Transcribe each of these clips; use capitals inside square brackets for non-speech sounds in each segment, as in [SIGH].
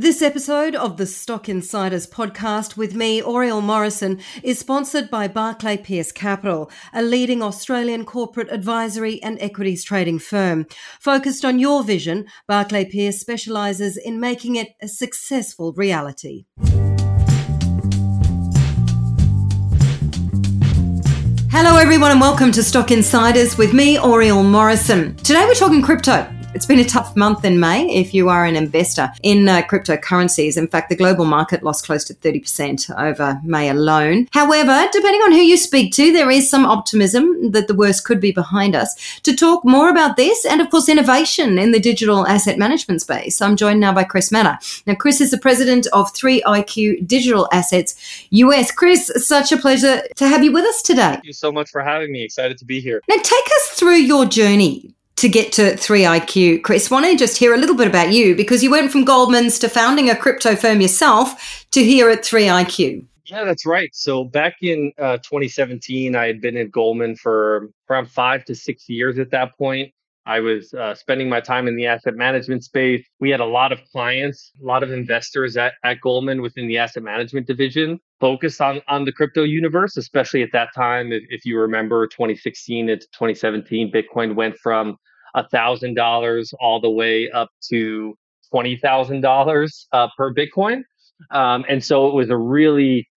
This episode of the Stock Insiders podcast with me, Oriel Morrison, is sponsored by Barclay Pearce Capital, a leading Australian corporate advisory and equities trading firm. Focused on your vision, Barclay Pearce specialises in making it a successful reality. Hello, everyone, and welcome to Stock Insiders with me, Oriel Morrison. Today we're talking crypto. It's been a tough month in May if you are an investor in uh, cryptocurrencies. In fact, the global market lost close to 30% over May alone. However, depending on who you speak to, there is some optimism that the worst could be behind us. To talk more about this and, of course, innovation in the digital asset management space, I'm joined now by Chris Matta. Now, Chris is the president of 3IQ Digital Assets US. Chris, such a pleasure to have you with us today. Thank you so much for having me. Excited to be here. Now, take us through your journey to get to 3IQ. Chris, want to just hear a little bit about you because you went from Goldman's to founding a crypto firm yourself to here at 3IQ. Yeah, that's right. So back in uh, 2017, I had been at Goldman for around five to six years at that point. I was uh, spending my time in the asset management space. We had a lot of clients, a lot of investors at, at Goldman within the asset management division focused on, on the crypto universe, especially at that time. If, if you remember 2016 to 2017, Bitcoin went from $1,000 all the way up to $20,000 uh, per Bitcoin. Um, and so it was a really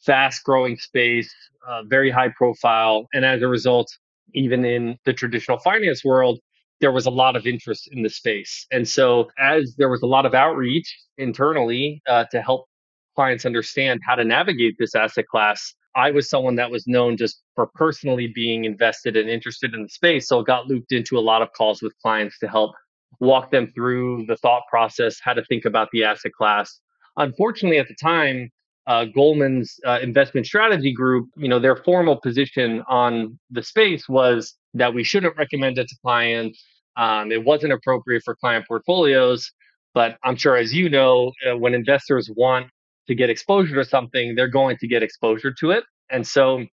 fast growing space, uh, very high profile. And as a result, even in the traditional finance world, there was a lot of interest in the space. And so, as there was a lot of outreach internally uh, to help clients understand how to navigate this asset class, I was someone that was known just for personally being invested and interested in the space. So, got looped into a lot of calls with clients to help walk them through the thought process, how to think about the asset class. Unfortunately, at the time, uh, Goldman's uh, investment strategy group, you know, their formal position on the space was that we shouldn't recommend it to clients. Um, it wasn't appropriate for client portfolios. But I'm sure, as you know, uh, when investors want to get exposure to something, they're going to get exposure to it. And so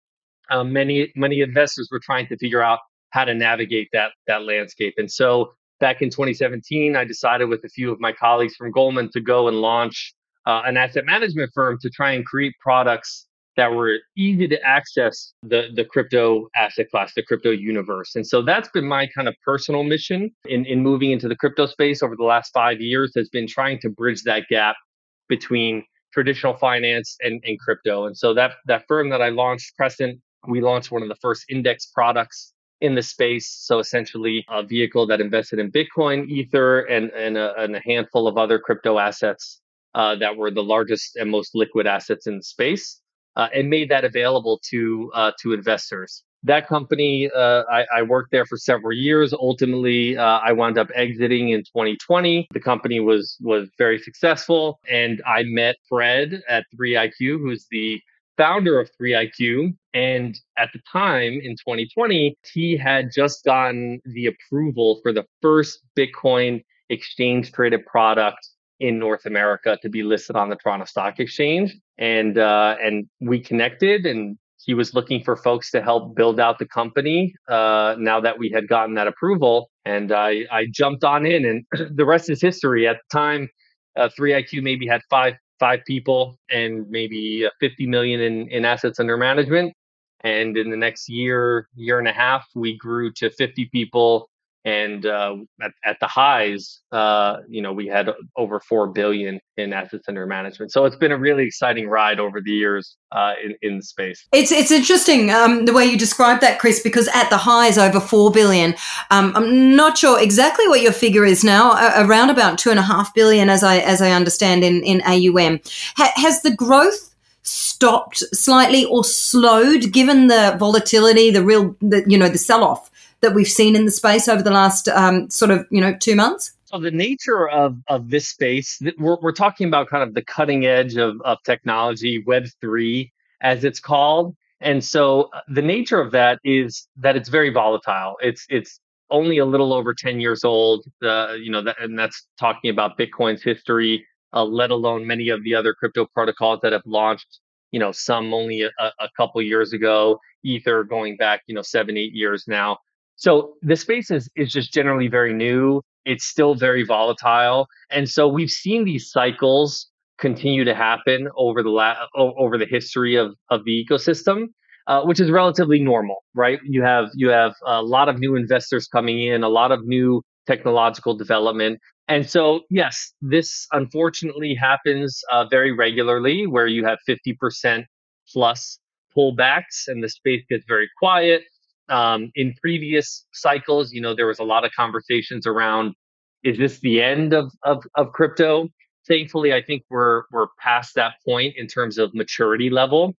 um, many many investors were trying to figure out how to navigate that that landscape. And so back in 2017, I decided with a few of my colleagues from Goldman to go and launch uh, an asset management firm to try and create products that were easy to access the, the crypto asset class, the crypto universe. And so that's been my kind of personal mission in, in moving into the crypto space over the last five years has been trying to bridge that gap between traditional finance and, and crypto. And so that that firm that I launched, Crescent, we launched one of the first index products in the space. So essentially a vehicle that invested in Bitcoin, Ether, and, and, a, and a handful of other crypto assets uh, that were the largest and most liquid assets in the space, uh, and made that available to uh, to investors. That company, uh, I, I, worked there for several years. Ultimately, uh, I wound up exiting in 2020. The company was was very successful, and I met Fred at 3iQ, who's the founder of 3iQ. And at the time in 2020, he had just gotten the approval for the first Bitcoin exchange traded product in North America to be listed on the Toronto Stock Exchange. And uh, and we connected, and he was looking for folks to help build out the company. Uh, now that we had gotten that approval, and I I jumped on in, and [CLEARS THROAT] the rest is history. At the time, uh, 3iQ maybe had five five people and maybe 50 million in, in assets under management. And in the next year, year and a half, we grew to 50 people and uh, at, at, the highs, uh, you know, we had over four billion in assets under management. So it's been a really exciting ride over the years uh, in in the space. It's it's interesting um, the way you describe that, Chris, because at the highs over four billion. Um, I'm not sure exactly what your figure is now, around about two and a half billion, as I as I understand in in AUM. Ha- has the growth stopped slightly or slowed given the volatility, the real, the, you know, the sell off that we've seen in the space over the last um, sort of you know two months? So the nature of of this space, we're we're talking about kind of the cutting edge of of technology, Web three as it's called. And so uh, the nature of that is that it's very volatile. It's it's only a little over 10 years old. Uh, you know, that, and that's talking about Bitcoin's history uh, let alone many of the other crypto protocols that have launched. You know, some only a, a couple years ago, Ether going back, you know, seven, eight years now. So the space is, is just generally very new. It's still very volatile. And so we've seen these cycles continue to happen over the la- over the history of, of the ecosystem. Uh, which is relatively normal, right? You have you have a lot of new investors coming in, a lot of new technological development, and so yes, this unfortunately happens uh, very regularly, where you have fifty percent plus pullbacks, and the space gets very quiet. Um, in previous cycles, you know, there was a lot of conversations around is this the end of, of, of crypto? Thankfully, I think we're we're past that point in terms of maturity level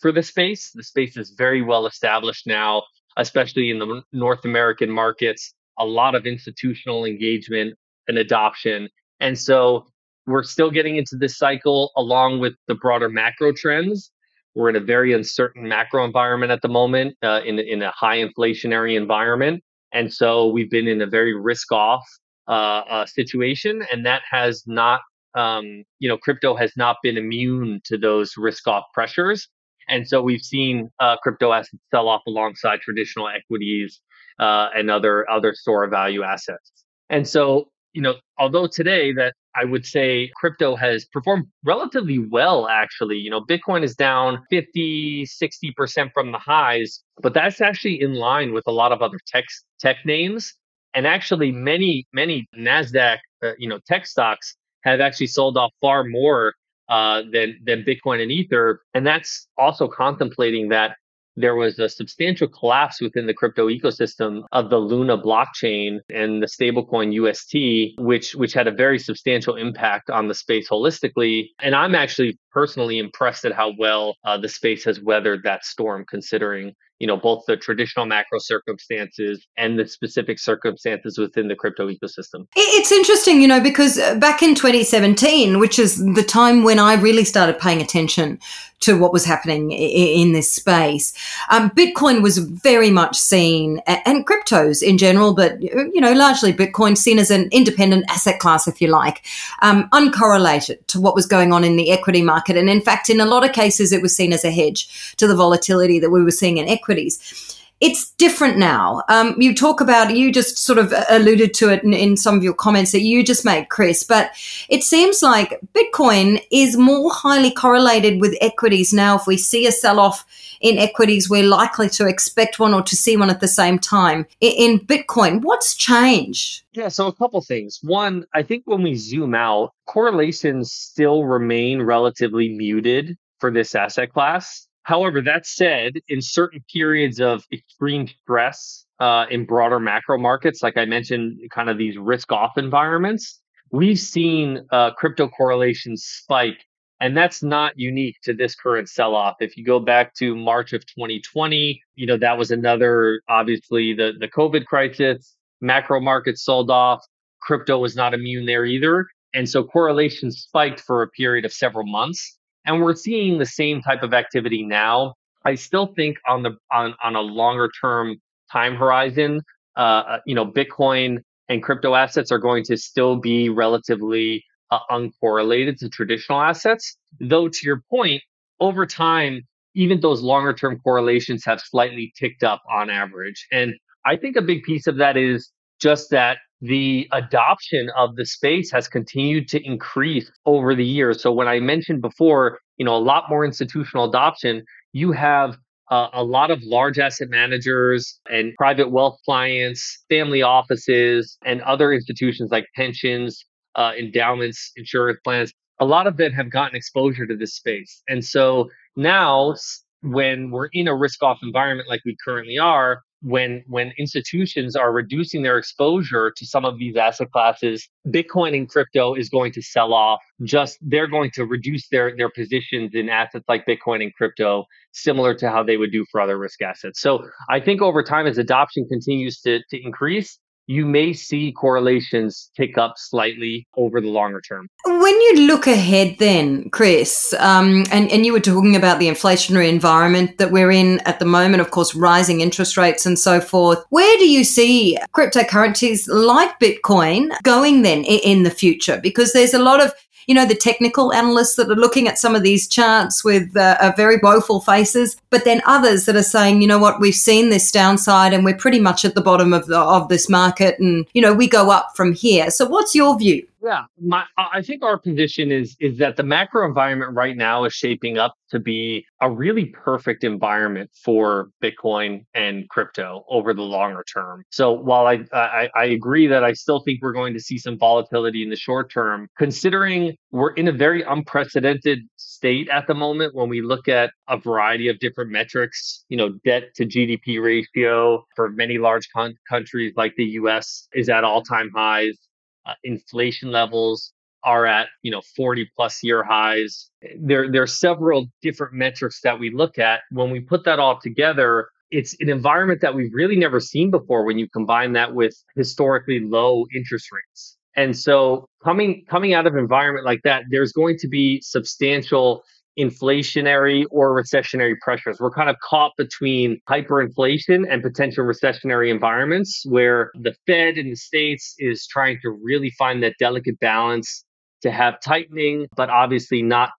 for the space. The space is very well established now, especially in the North American markets. A lot of institutional engagement and adoption, and so we're still getting into this cycle along with the broader macro trends we're in a very uncertain macro environment at the moment, uh, in in a high inflationary environment, and so we've been in a very risk off uh, uh, situation, and that has not, um, you know, crypto has not been immune to those risk off pressures, and so we've seen uh, crypto assets sell off alongside traditional equities uh, and other other store of value assets, and so you know, although today that I would say crypto has performed relatively well, actually. You know, Bitcoin is down 50, 60% from the highs, but that's actually in line with a lot of other tech, tech names. And actually, many, many NASDAQ, uh, you know, tech stocks have actually sold off far more uh, than, than Bitcoin and Ether. And that's also contemplating that there was a substantial collapse within the crypto ecosystem of the Luna blockchain and the stablecoin UST, which which had a very substantial impact on the space holistically. And I'm actually personally impressed at how well uh, the space has weathered that storm, considering you know both the traditional macro circumstances and the specific circumstances within the crypto ecosystem it's interesting you know because uh, back in 2017 which is the time when i really started paying attention to what was happening in this space. Um, Bitcoin was very much seen, and cryptos in general, but you know, largely Bitcoin seen as an independent asset class, if you like, um, uncorrelated to what was going on in the equity market. And in fact, in a lot of cases, it was seen as a hedge to the volatility that we were seeing in equities it's different now. Um, you talk about, you just sort of alluded to it in, in, some of your comments that you just made, Chris, but it seems like Bitcoin is more highly correlated with equities now. If we see a sell off in equities, we're likely to expect one or to see one at the same time. In, in Bitcoin, what's changed? Yeah, so a couple things. One, I think when we zoom out, correlations still remain relatively muted for this asset class However, that said, in certain periods of extreme stress uh, in broader macro markets, like I mentioned, kind of these risk off environments, we've seen uh, crypto correlations spike. And that's not unique to this current sell off. If you go back to March of 2020, you know, that was another, obviously, the, the COVID crisis, macro markets sold off, crypto was not immune there either. And so correlation spiked for a period of several months. And we're seeing the same type of activity now. I still think on the on, on a longer term time horizon, uh, uh, you know, Bitcoin and crypto assets are going to still be relatively uh, uncorrelated to traditional assets. Though to your point, over time, even those longer term correlations have slightly ticked up on average. And I think a big piece of that is just that the adoption of the space has continued to increase over the years. So when I mentioned before, you know, a lot more institutional adoption, you have uh, a lot of large asset managers and private wealth clients, family offices, and other institutions like pensions, uh, endowments, insurance plans. A lot of them have gotten exposure to this space. And so now, when we're in a risk off environment like we currently are, when when institutions are reducing their exposure to some of these asset classes bitcoin and crypto is going to sell off. Just they're going to reduce their their positions in assets like bitcoin and crypto similar to how they would do for other risk assets. So i think over time as adoption continues to, to increase you may see correlations tick up slightly over the longer term. When you look ahead, then, Chris, um, and, and you were talking about the inflationary environment that we're in at the moment, of course, rising interest rates and so forth, where do you see cryptocurrencies like Bitcoin going then in the future? Because there's a lot of you know, the technical analysts that are looking at some of these charts with uh, very woeful faces, but then others that are saying, you know what, we've seen this downside and we're pretty much at the bottom of the, of this market, and you know, we go up from here. So, what's your view? Yeah, my, I think our position is is that the macro environment right now is shaping up to be a really perfect environment for Bitcoin and crypto over the longer term. So while I, I I agree that I still think we're going to see some volatility in the short term, considering we're in a very unprecedented state at the moment when we look at a variety of different metrics, you know, debt to GDP ratio for many large con- countries like the US is at all-time highs uh, inflation levels are at you know 40 plus year highs. There there are several different metrics that we look at. When we put that all together it's an environment that we've really never seen before when you combine that with historically low interest rates. And so coming coming out of an environment like that there's going to be substantial inflationary or recessionary pressures. We're kind of caught between hyperinflation and potential recessionary environments where the Fed in the States is trying to really find that delicate balance to have tightening, but obviously not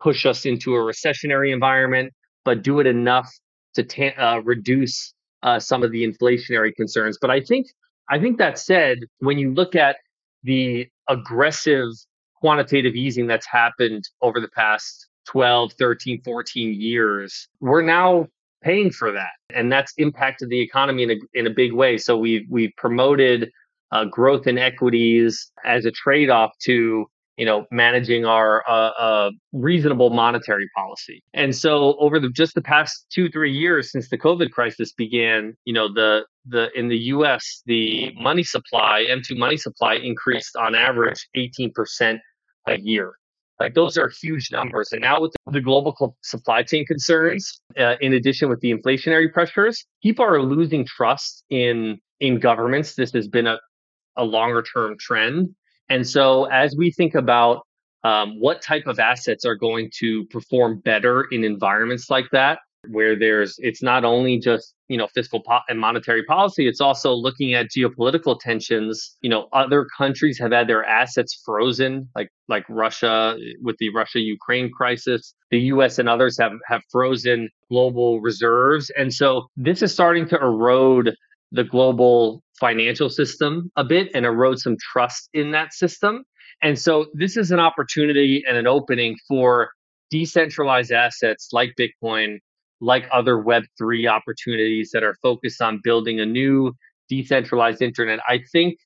push us into a recessionary environment, but do it enough to ta- uh, reduce uh, some of the inflationary concerns. But I think, I think that said, when you look at the aggressive quantitative easing that's happened over the past 12, 13, 14 years, we're now paying for that. And that's impacted the economy in a, in a big way. So we've, we've promoted uh, growth in equities as a trade off to you know managing our uh, uh, reasonable monetary policy and so over the just the past two three years since the covid crisis began you know the the in the us the money supply m2 money supply increased on average 18% a year like those are huge numbers. And now with the global supply chain concerns, uh, in addition with the inflationary pressures, people are losing trust in in governments. This has been a, a longer term trend. And so as we think about um, what type of assets are going to perform better in environments like that, where there's it's not only just you know fiscal po- and monetary policy it's also looking at geopolitical tensions. You know other countries have had their assets frozen like like Russia with the Russia Ukraine crisis. The US and others have have frozen global reserves. And so this is starting to erode the global financial system a bit and erode some trust in that system. And so this is an opportunity and an opening for decentralized assets like Bitcoin like other Web3 opportunities that are focused on building a new decentralized internet, I think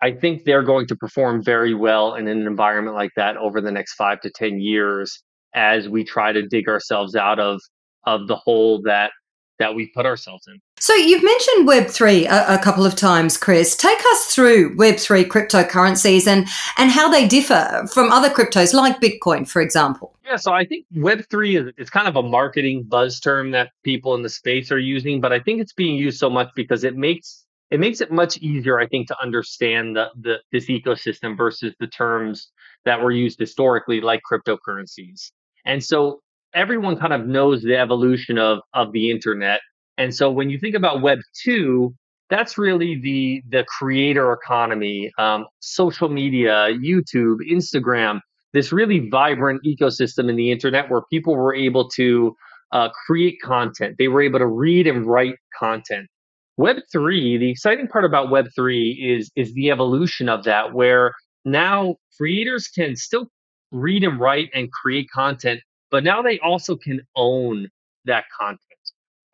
I think they're going to perform very well in an environment like that over the next five to ten years as we try to dig ourselves out of of the hole that that we put ourselves in. So you've mentioned Web3 a, a, couple of times, Chris. Take us through Web3 cryptocurrencies and, and how they differ from other cryptos like Bitcoin, for example. Yeah, so I think Web3 is, is kind of a marketing buzz term that people in the space are using, but I think it's being used so much because it makes it makes it much easier, I think, to understand the, the this ecosystem versus the terms that were used historically, like cryptocurrencies. And so everyone kind of knows the evolution of of the internet. And so when you think about Web two, that's really the the creator economy, um, social media, YouTube, Instagram, this really vibrant ecosystem in the internet where people were able to uh, create content. They were able to read and write content. Web three, the exciting part about Web three is is the evolution of that, where now creators can still read and write and create content but now they also can own that content.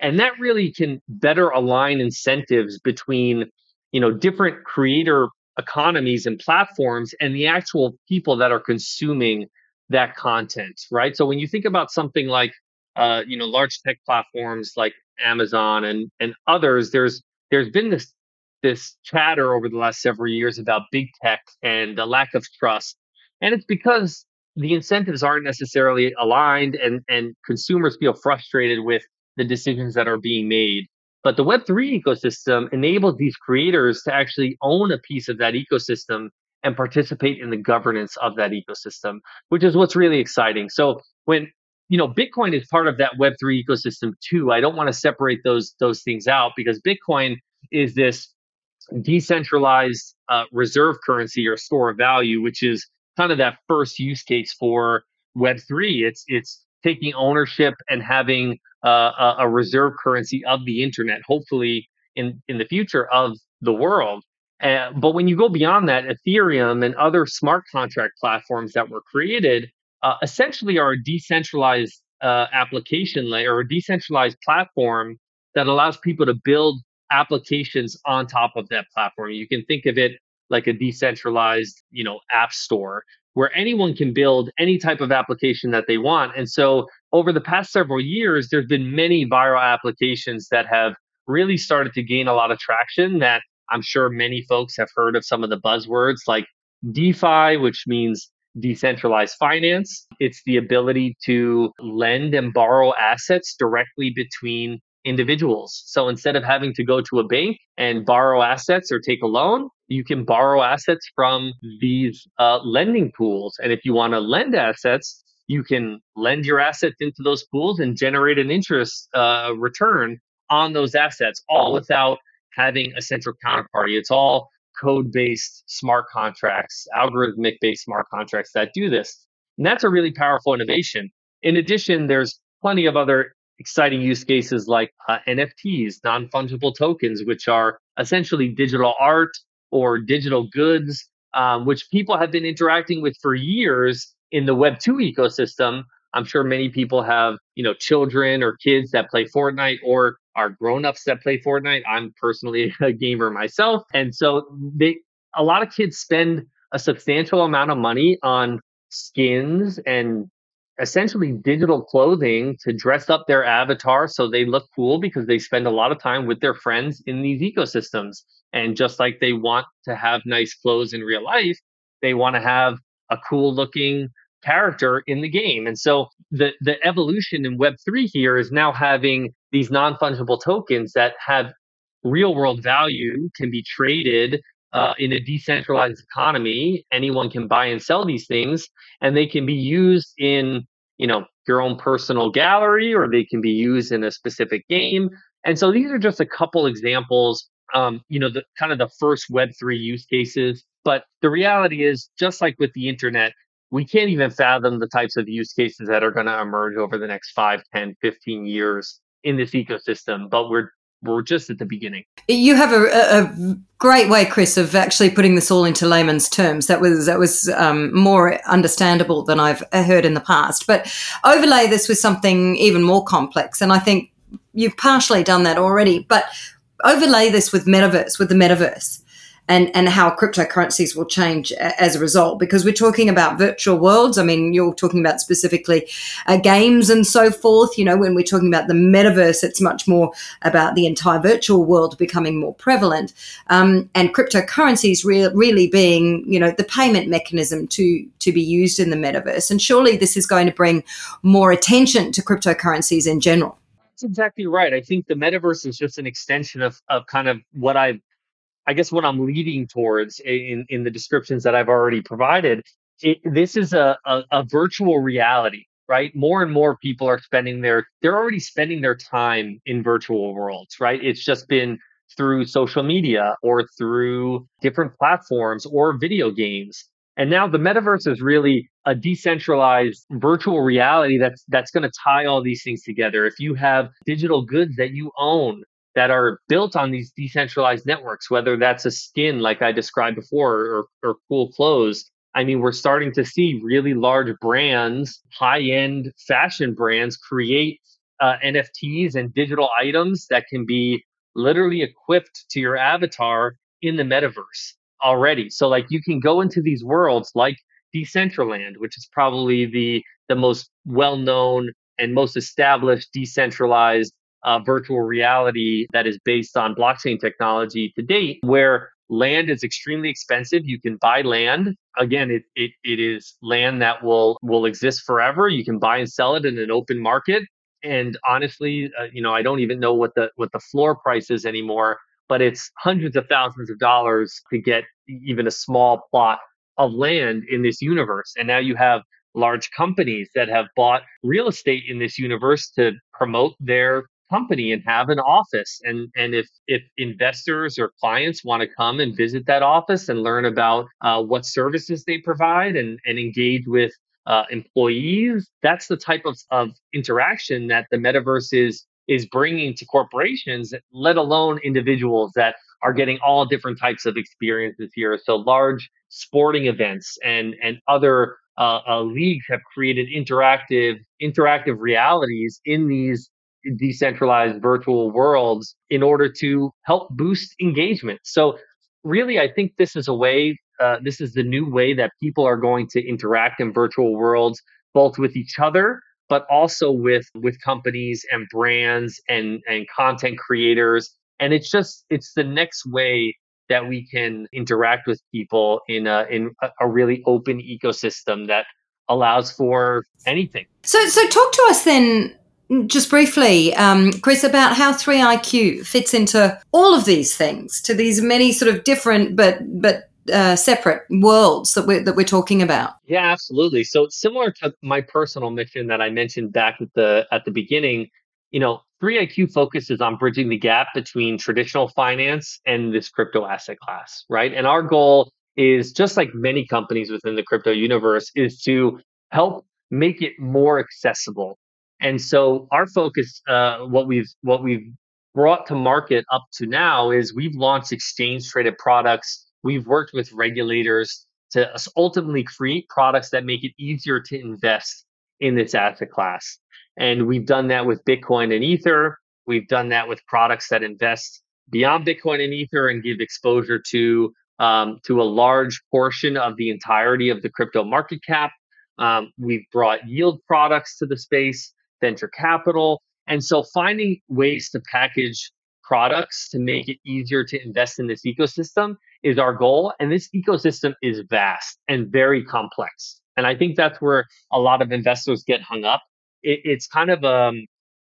And that really can better align incentives between, you know, different creator economies and platforms and the actual people that are consuming that content, right? So when you think about something like, uh, you know, large tech platforms like Amazon and and others, there's there's been this this chatter over the last several years about big tech and the lack of trust, and it's because the incentives aren't necessarily aligned and, and consumers feel frustrated with the decisions that are being made. But the Web3 ecosystem enables these creators to actually own a piece of that ecosystem and participate in the governance of that ecosystem, which is what's really exciting. So when you know Bitcoin is part of that Web3 ecosystem too, I don't want to separate those those things out because Bitcoin is this decentralized uh, reserve currency or store of value, which is kind of that first use case for Web3. It's, it's taking ownership and having uh, a, reserve currency of the internet, hopefully in, in the future of the world. Uh, but when you go beyond that, Ethereum and other smart contract platforms that were created uh, essentially are a decentralized uh, application layer or a decentralized platform that allows people to build applications on top of that platform. You can think of it like a decentralized, you know, app store where anyone can build any type of application that they want. And so over the past several years, there's been many viral applications that have really started to gain a lot of traction that I'm sure many folks have heard of some of the buzzwords like DeFi, which means decentralized finance. It's the ability to lend and borrow assets directly between individuals. So instead of having to go to a bank and borrow assets or take a loan, you can borrow assets from these uh, lending pools. And if you want to lend assets, you can lend your assets into those pools and generate an interest uh, return on those assets, all without having a central counterparty. It's all code based smart contracts, algorithmic based smart contracts that do this. And that's a really powerful innovation. In addition, there's plenty of other exciting use cases like uh, NFTs, non fungible tokens, which are essentially digital art or digital goods, um, which people have been interacting with for years in the Web2 ecosystem. I'm sure many people have, you know, children or kids that play Fortnite or are grown-ups that play Fortnite. I'm personally [LAUGHS] a gamer myself. And so they a lot of kids spend a substantial amount of money on skins and essentially digital clothing to dress up their avatar so they look cool because they spend a lot of time with their friends in these ecosystems. And just like they want to have nice clothes in real life, they want to have a cool looking character in the game. And so the, the evolution in Web3 here is now having these non fungible tokens that have real world value, can be traded uh, in a decentralized economy. Anyone can buy and sell these things, and they can be used in you know your own personal gallery, or they can be used in a specific game. And so these are just a couple examples. Um, you know, the kind of the first Web three use cases. But the reality is, just like with the internet, we can't even fathom the types of use cases that are going to emerge over the next 5 10 15 years in this ecosystem but we're we're just at the beginning. You have a, a great way chris of actually putting this all into layman's terms. That was that was um, more understandable than i've heard in the past. But overlay this with something even more complex and i think you've partially done that already. But overlay this with metaverse with the metaverse and, and how cryptocurrencies will change as a result because we're talking about virtual worlds. I mean, you're talking about specifically uh, games and so forth. You know, when we're talking about the metaverse, it's much more about the entire virtual world becoming more prevalent um, and cryptocurrencies re- really being, you know, the payment mechanism to, to be used in the metaverse. And surely this is going to bring more attention to cryptocurrencies in general. That's exactly right. I think the metaverse is just an extension of, of kind of what I've I guess what I'm leading towards in, in the descriptions that I've already provided, it, this is a, a, a virtual reality, right? More and more people are spending their, they're already spending their time in virtual worlds, right? It's just been through social media or through different platforms or video games. And now the metaverse is really a decentralized virtual reality that's that's going to tie all these things together. If you have digital goods that you own that are built on these decentralized networks, whether that's a skin like I described before or, or cool clothes. I mean, we're starting to see really large brands, high end fashion brands create uh, NFTs and digital items that can be literally equipped to your avatar in the metaverse already. So like you can go into these worlds like Decentraland, which is probably the the most well known and most established decentralized uh, virtual reality that is based on blockchain technology to date, where land is extremely expensive. You can buy land. Again, it, it, it is land that will, will exist forever. You can buy and sell it in an open market. And honestly, uh, you know, I don't even know what the, what the floor price is anymore, but it's hundreds of thousands of dollars to get even a small plot of land in this universe. And now you have large companies that have bought real estate in this universe to promote their company and have an office. And, and if, if investors or clients want to come and visit that office and learn about uh, what services they provide and, and engage with uh, employees, that's the type of, of interaction that the metaverse is is bringing to corporations, let alone individuals that are getting all different types of experiences here. So large sporting events and and other uh, uh, leagues have created interactive interactive realities in these decentralized virtual worlds in order to help boost engagement. So really, I think this is a way. Uh, this is the new way that people are going to interact in virtual worlds, both with each other, but also with with companies and brands and and content creators. And it's just it's the next way that we can interact with people in a, in a really open ecosystem that allows for anything. So, so talk to us then, just briefly, um, Chris, about how 3IQ fits into all of these things, to these many sort of different but but uh, separate worlds that we're that we're talking about. Yeah, absolutely. So similar to my personal mission that I mentioned back at the at the beginning, you know, 3IQ focuses on bridging the gap between traditional finance and this crypto asset class, right? And our goal is just like many companies within the crypto universe is to help make it more accessible. And so our focus, uh, what we've what we've brought to market up to now is we've launched exchange traded products. We've worked with regulators to ultimately create products that make it easier to invest in this asset class. And we've done that with Bitcoin and Ether. We've done that with products that invest beyond Bitcoin and Ether and give exposure to um, to a large portion of the entirety of the crypto market cap. Um, we've brought yield products to the space, venture capital, and so finding ways to package products to make it easier to invest in this ecosystem is our goal. And this ecosystem is vast and very complex. And I think that's where a lot of investors get hung up it, it's kind of um,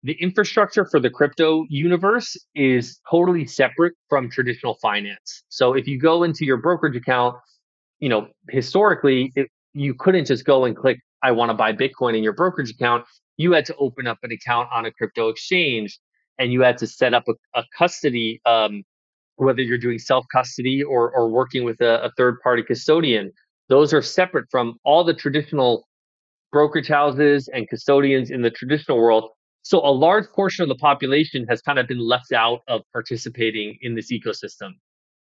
the infrastructure for the crypto universe is totally separate from traditional finance. So if you go into your brokerage account, you know, historically, it, you couldn't just go and click, I want to buy Bitcoin in your brokerage account. You had to open up an account on a crypto exchange and you had to set up a, a custody, um, whether you're doing self custody or, or working with a, a third party custodian. Those are separate from all the traditional brokerage houses and custodians in the traditional world. So a large portion of the population has kind of been left out of participating in this ecosystem.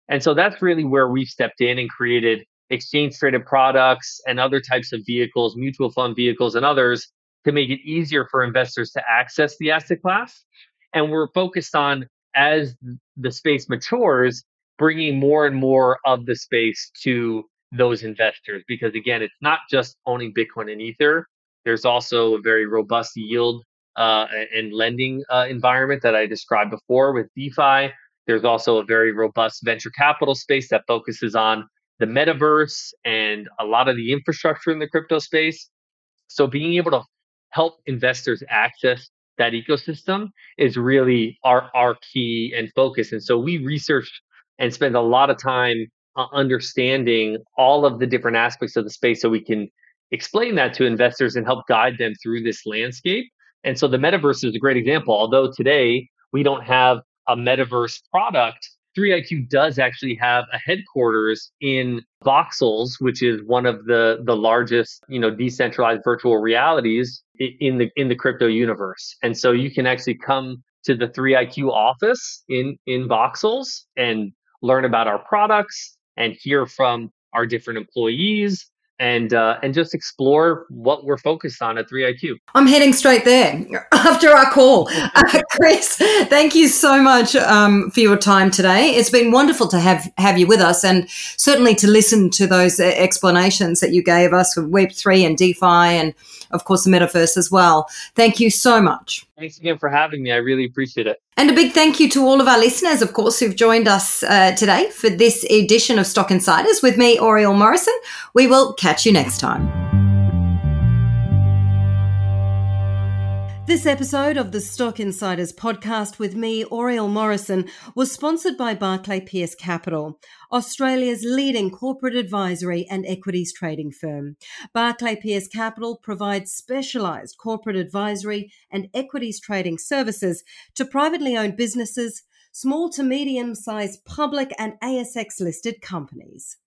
And so that's really where we've stepped in and created exchange traded products and other types of vehicles, mutual fund vehicles and others to make it easier for investors to access the asset class. And we're focused on as the space matures, bringing more and more of the space to those investors. Because again it's not just owning bitcoin and ether. There's also a very robust yield uh, and lending uh, environment that i described before with defi. There's also a very robust venture capital space that focuses on the metaverse and a lot of the infrastructure in the crypto space. So being able to help investors access that ecosystem is really our our key and focus and so we research and spend a lot of time uh, understanding all of the different aspects of the space so we can explain that to investors and help guide them through this landscape. And so the metaverse is a great example. Although today we don't have a metaverse product, 3IQ does actually have a headquarters in Voxels, which is one of the the largest, you know, decentralized virtual realities in the in the crypto universe. And so you can actually come to the 3IQ office in in Voxels and learn about our products, and hear from our different employees and uh, and just explore what we're focused on at 3IQ. I'm heading straight there [LAUGHS] after our call. [LAUGHS] Uh, Chris, thank you so much um, for your time today. It's been wonderful to have have you with us, and certainly to listen to those uh, explanations that you gave us for Web3 and DeFi, and of course the metaverse as well. Thank you so much. Thanks again for having me. I really appreciate it. And a big thank you to all of our listeners, of course, who've joined us uh, today for this edition of Stock Insiders with me, Oriel Morrison. We will catch you next time. This episode of the Stock Insiders podcast with me, Oriel Morrison, was sponsored by Barclay Pearce Capital, Australia's leading corporate advisory and equities trading firm. Barclay Pearce Capital provides specialized corporate advisory and equities trading services to privately owned businesses, small to medium sized public and ASX listed companies.